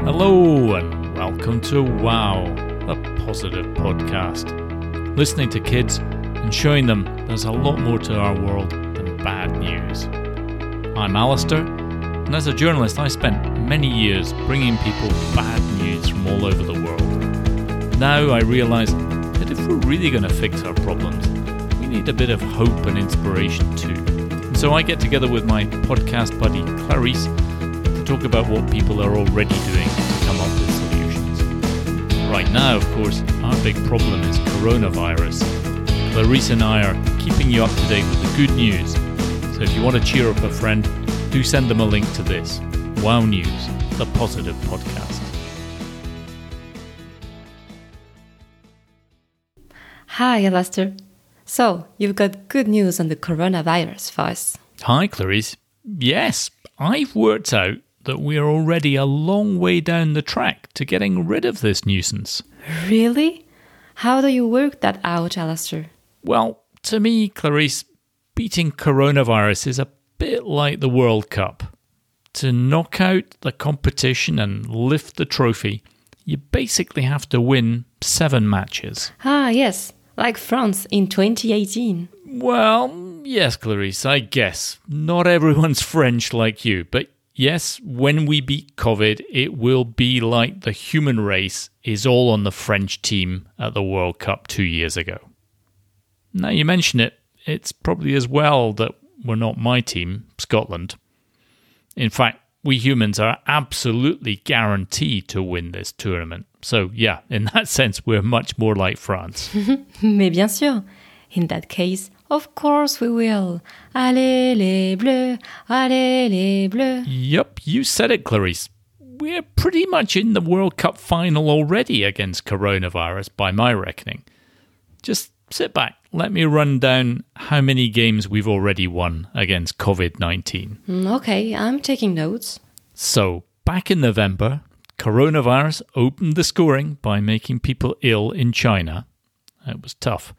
Hello, and welcome to WOW, a positive podcast. Listening to kids and showing them there's a lot more to our world than bad news. I'm Alastair, and as a journalist, I spent many years bringing people bad news from all over the world. Now I realise that if we're really going to fix our problems, we need a bit of hope and inspiration too. And so I get together with my podcast buddy Clarisse talk about what people are already doing to come up with solutions. Right now, of course, our big problem is coronavirus. Clarisse and I are keeping you up to date with the good news. So if you want to cheer up a friend, do send them a link to this Wow News, the positive podcast. Hi, Alastair. So, you've got good news on the coronavirus for us. Hi, Clarisse. Yes, I've worked out that we're already a long way down the track to getting rid of this nuisance. Really? How do you work that out, Alastair? Well, to me, Clarisse, beating coronavirus is a bit like the World Cup. To knock out the competition and lift the trophy, you basically have to win seven matches. Ah, yes, like France in 2018. Well, yes, Clarisse, I guess. Not everyone's French like you, but yes, when we beat COVID, it will be like the human race is all on the French team at the World Cup two years ago. Now you mention it, it's probably as well that we're not my team, Scotland. In fact, we humans are absolutely guaranteed to win this tournament. So, yeah, in that sense, we're much more like France. Mais bien sûr. In that case, of course we will. Allez les bleus, allez les bleus. Yep, you said it, Clarisse. We're pretty much in the World Cup final already against coronavirus, by my reckoning. Just sit back, let me run down how many games we've already won against COVID 19. Mm, Okay, I'm taking notes. So, back in November, coronavirus opened the scoring by making people ill in China. It was tough.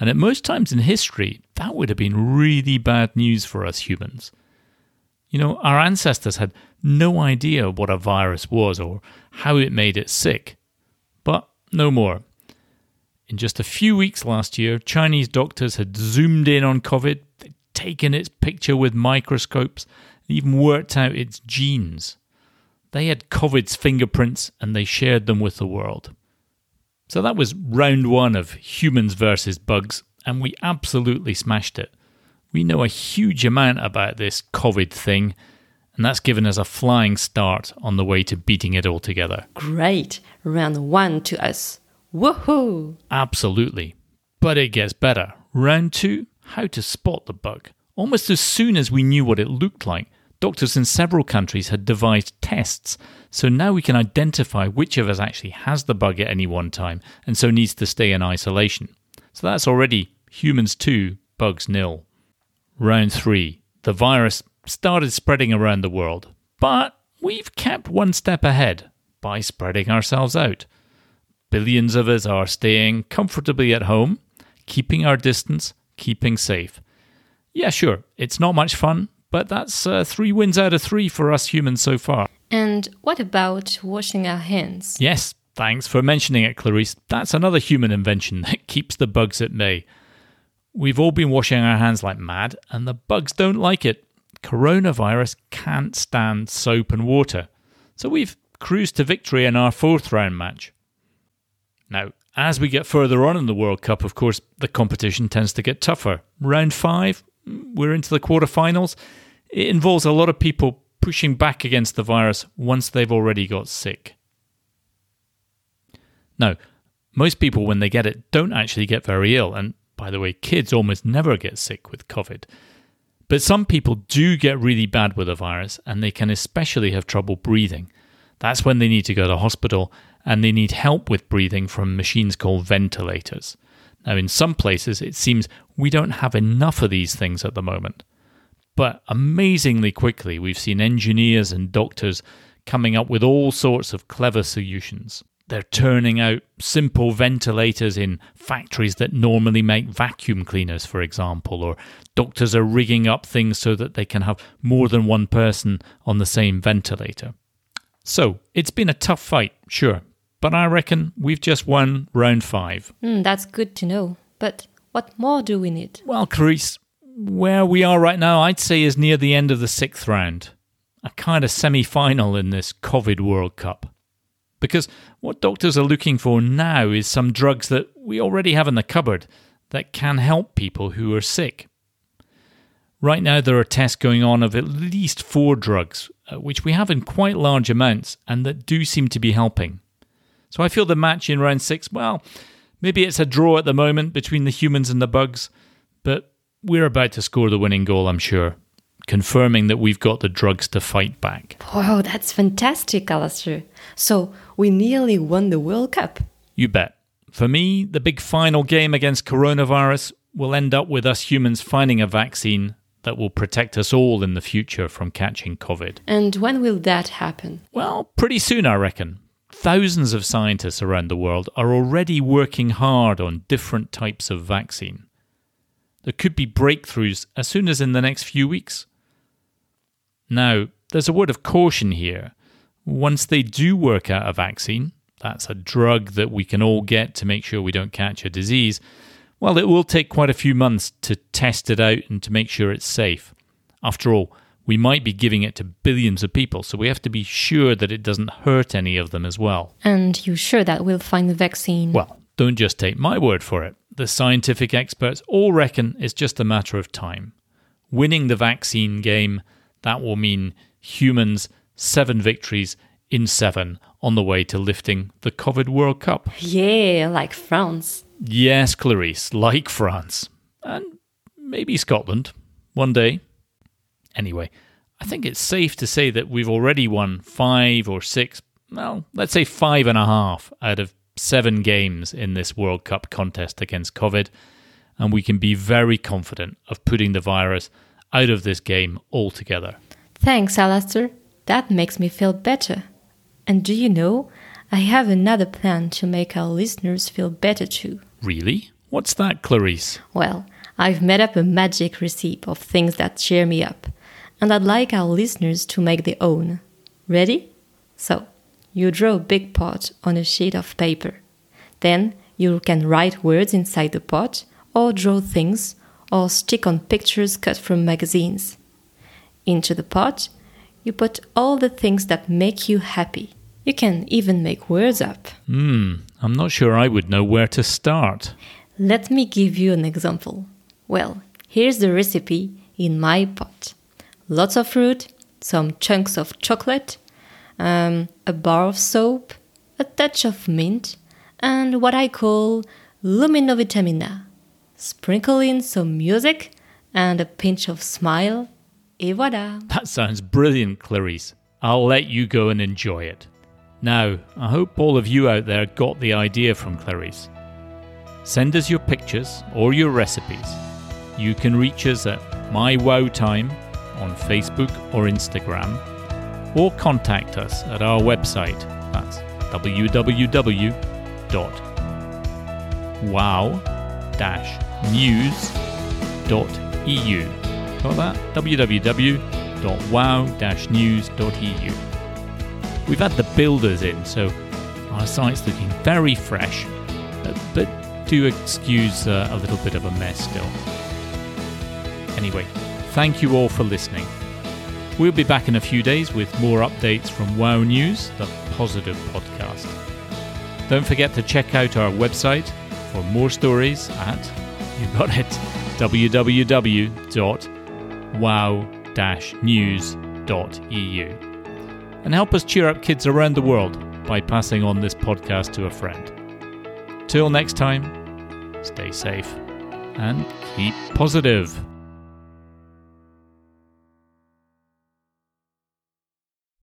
And at most times in history, that would have been really bad news for us humans. You know, our ancestors had no idea what a virus was or how it made it sick. But no more. In just a few weeks last year, Chinese doctors had zoomed in on COVID, they'd taken its picture with microscopes, and even worked out its genes. They had COVID's fingerprints and they shared them with the world. So that was round one of humans versus bugs, and we absolutely smashed it. We know a huge amount about this COVID thing, and that's given us a flying start on the way to beating it all together. Great. Round one to us. Woohoo! Absolutely. But it gets better. Round two how to spot the bug. Almost as soon as we knew what it looked like, doctors in several countries had devised tests. So now we can identify which of us actually has the bug at any one time and so needs to stay in isolation. So that's already humans 2, bugs nil. Round 3. The virus started spreading around the world, but we've kept one step ahead by spreading ourselves out. Billions of us are staying comfortably at home, keeping our distance, keeping safe. Yeah, sure, it's not much fun, but that's uh, three wins out of three for us humans so far. And what about washing our hands? Yes, thanks for mentioning it, Clarisse. That's another human invention that keeps the bugs at bay. We've all been washing our hands like mad, and the bugs don't like it. Coronavirus can't stand soap and water. So we've cruised to victory in our fourth round match. Now, as we get further on in the World Cup, of course, the competition tends to get tougher. Round five, we're into the quarterfinals. It involves a lot of people pushing back against the virus once they've already got sick. Now, most people, when they get it, don't actually get very ill. And by the way, kids almost never get sick with COVID. But some people do get really bad with the virus, and they can especially have trouble breathing. That's when they need to go to hospital and they need help with breathing from machines called ventilators. Now, in some places, it seems we don't have enough of these things at the moment. But amazingly quickly, we've seen engineers and doctors coming up with all sorts of clever solutions. They're turning out simple ventilators in factories that normally make vacuum cleaners, for example, or doctors are rigging up things so that they can have more than one person on the same ventilator. So, it's been a tough fight, sure, but I reckon we've just won round five. Mm, that's good to know. But what more do we need? Well, Clarisse, where we are right now, I'd say is near the end of the sixth round, a kind of semi final in this COVID World Cup. Because what doctors are looking for now is some drugs that we already have in the cupboard that can help people who are sick. Right now, there are tests going on of at least four drugs, uh, which we have in quite large amounts and that do seem to be helping. So I feel the match in round six, well, maybe it's a draw at the moment between the humans and the bugs, but we're about to score the winning goal, I'm sure, confirming that we've got the drugs to fight back. Wow, that's fantastic, Alastair. So we nearly won the World Cup. You bet. For me, the big final game against coronavirus will end up with us humans finding a vaccine that will protect us all in the future from catching COVID. And when will that happen? Well, pretty soon, I reckon. Thousands of scientists around the world are already working hard on different types of vaccine. There could be breakthroughs as soon as in the next few weeks. Now, there's a word of caution here. Once they do work out a vaccine, that's a drug that we can all get to make sure we don't catch a disease, well, it will take quite a few months to test it out and to make sure it's safe. After all, we might be giving it to billions of people, so we have to be sure that it doesn't hurt any of them as well. And you're sure that we'll find the vaccine? Well, don't just take my word for it. The scientific experts all reckon it's just a matter of time. Winning the vaccine game, that will mean humans seven victories in seven on the way to lifting the COVID World Cup. Yeah, like France. Yes, Clarisse, like France. And maybe Scotland. One day. Anyway, I think it's safe to say that we've already won five or six, well, let's say five and a half out of seven games in this World Cup contest against COVID. And we can be very confident of putting the virus out of this game altogether. Thanks, Alastair. That makes me feel better. And do you know, I have another plan to make our listeners feel better too. Really? What's that, Clarisse? Well, I've made up a magic recipe of things that cheer me up, and I'd like our listeners to make their own. Ready? So, you draw a big pot on a sheet of paper. Then you can write words inside the pot, or draw things, or stick on pictures cut from magazines. Into the pot, you put all the things that make you happy. You can even make words up. Hmm, I'm not sure I would know where to start. Let me give you an example. Well, here's the recipe in my pot lots of fruit, some chunks of chocolate, um, a bar of soap, a touch of mint, and what I call luminovitamina. Sprinkle in some music and a pinch of smile, et voilà. That sounds brilliant, Clarisse. I'll let you go and enjoy it. Now, I hope all of you out there got the idea from Clarisse. Send us your pictures or your recipes. You can reach us at MyWowTime on Facebook or Instagram, or contact us at our website. That's www.wow-news.eu. Got that? www.wow-news.eu. We've had the builders in, so our site's looking very fresh, but do excuse uh, a little bit of a mess still. Anyway, thank you all for listening. We'll be back in a few days with more updates from Wow News, the positive podcast. Don't forget to check out our website for more stories at, you got it, www.wow-news.eu. And help us cheer up kids around the world by passing on this podcast to a friend. Till next time, stay safe and keep positive.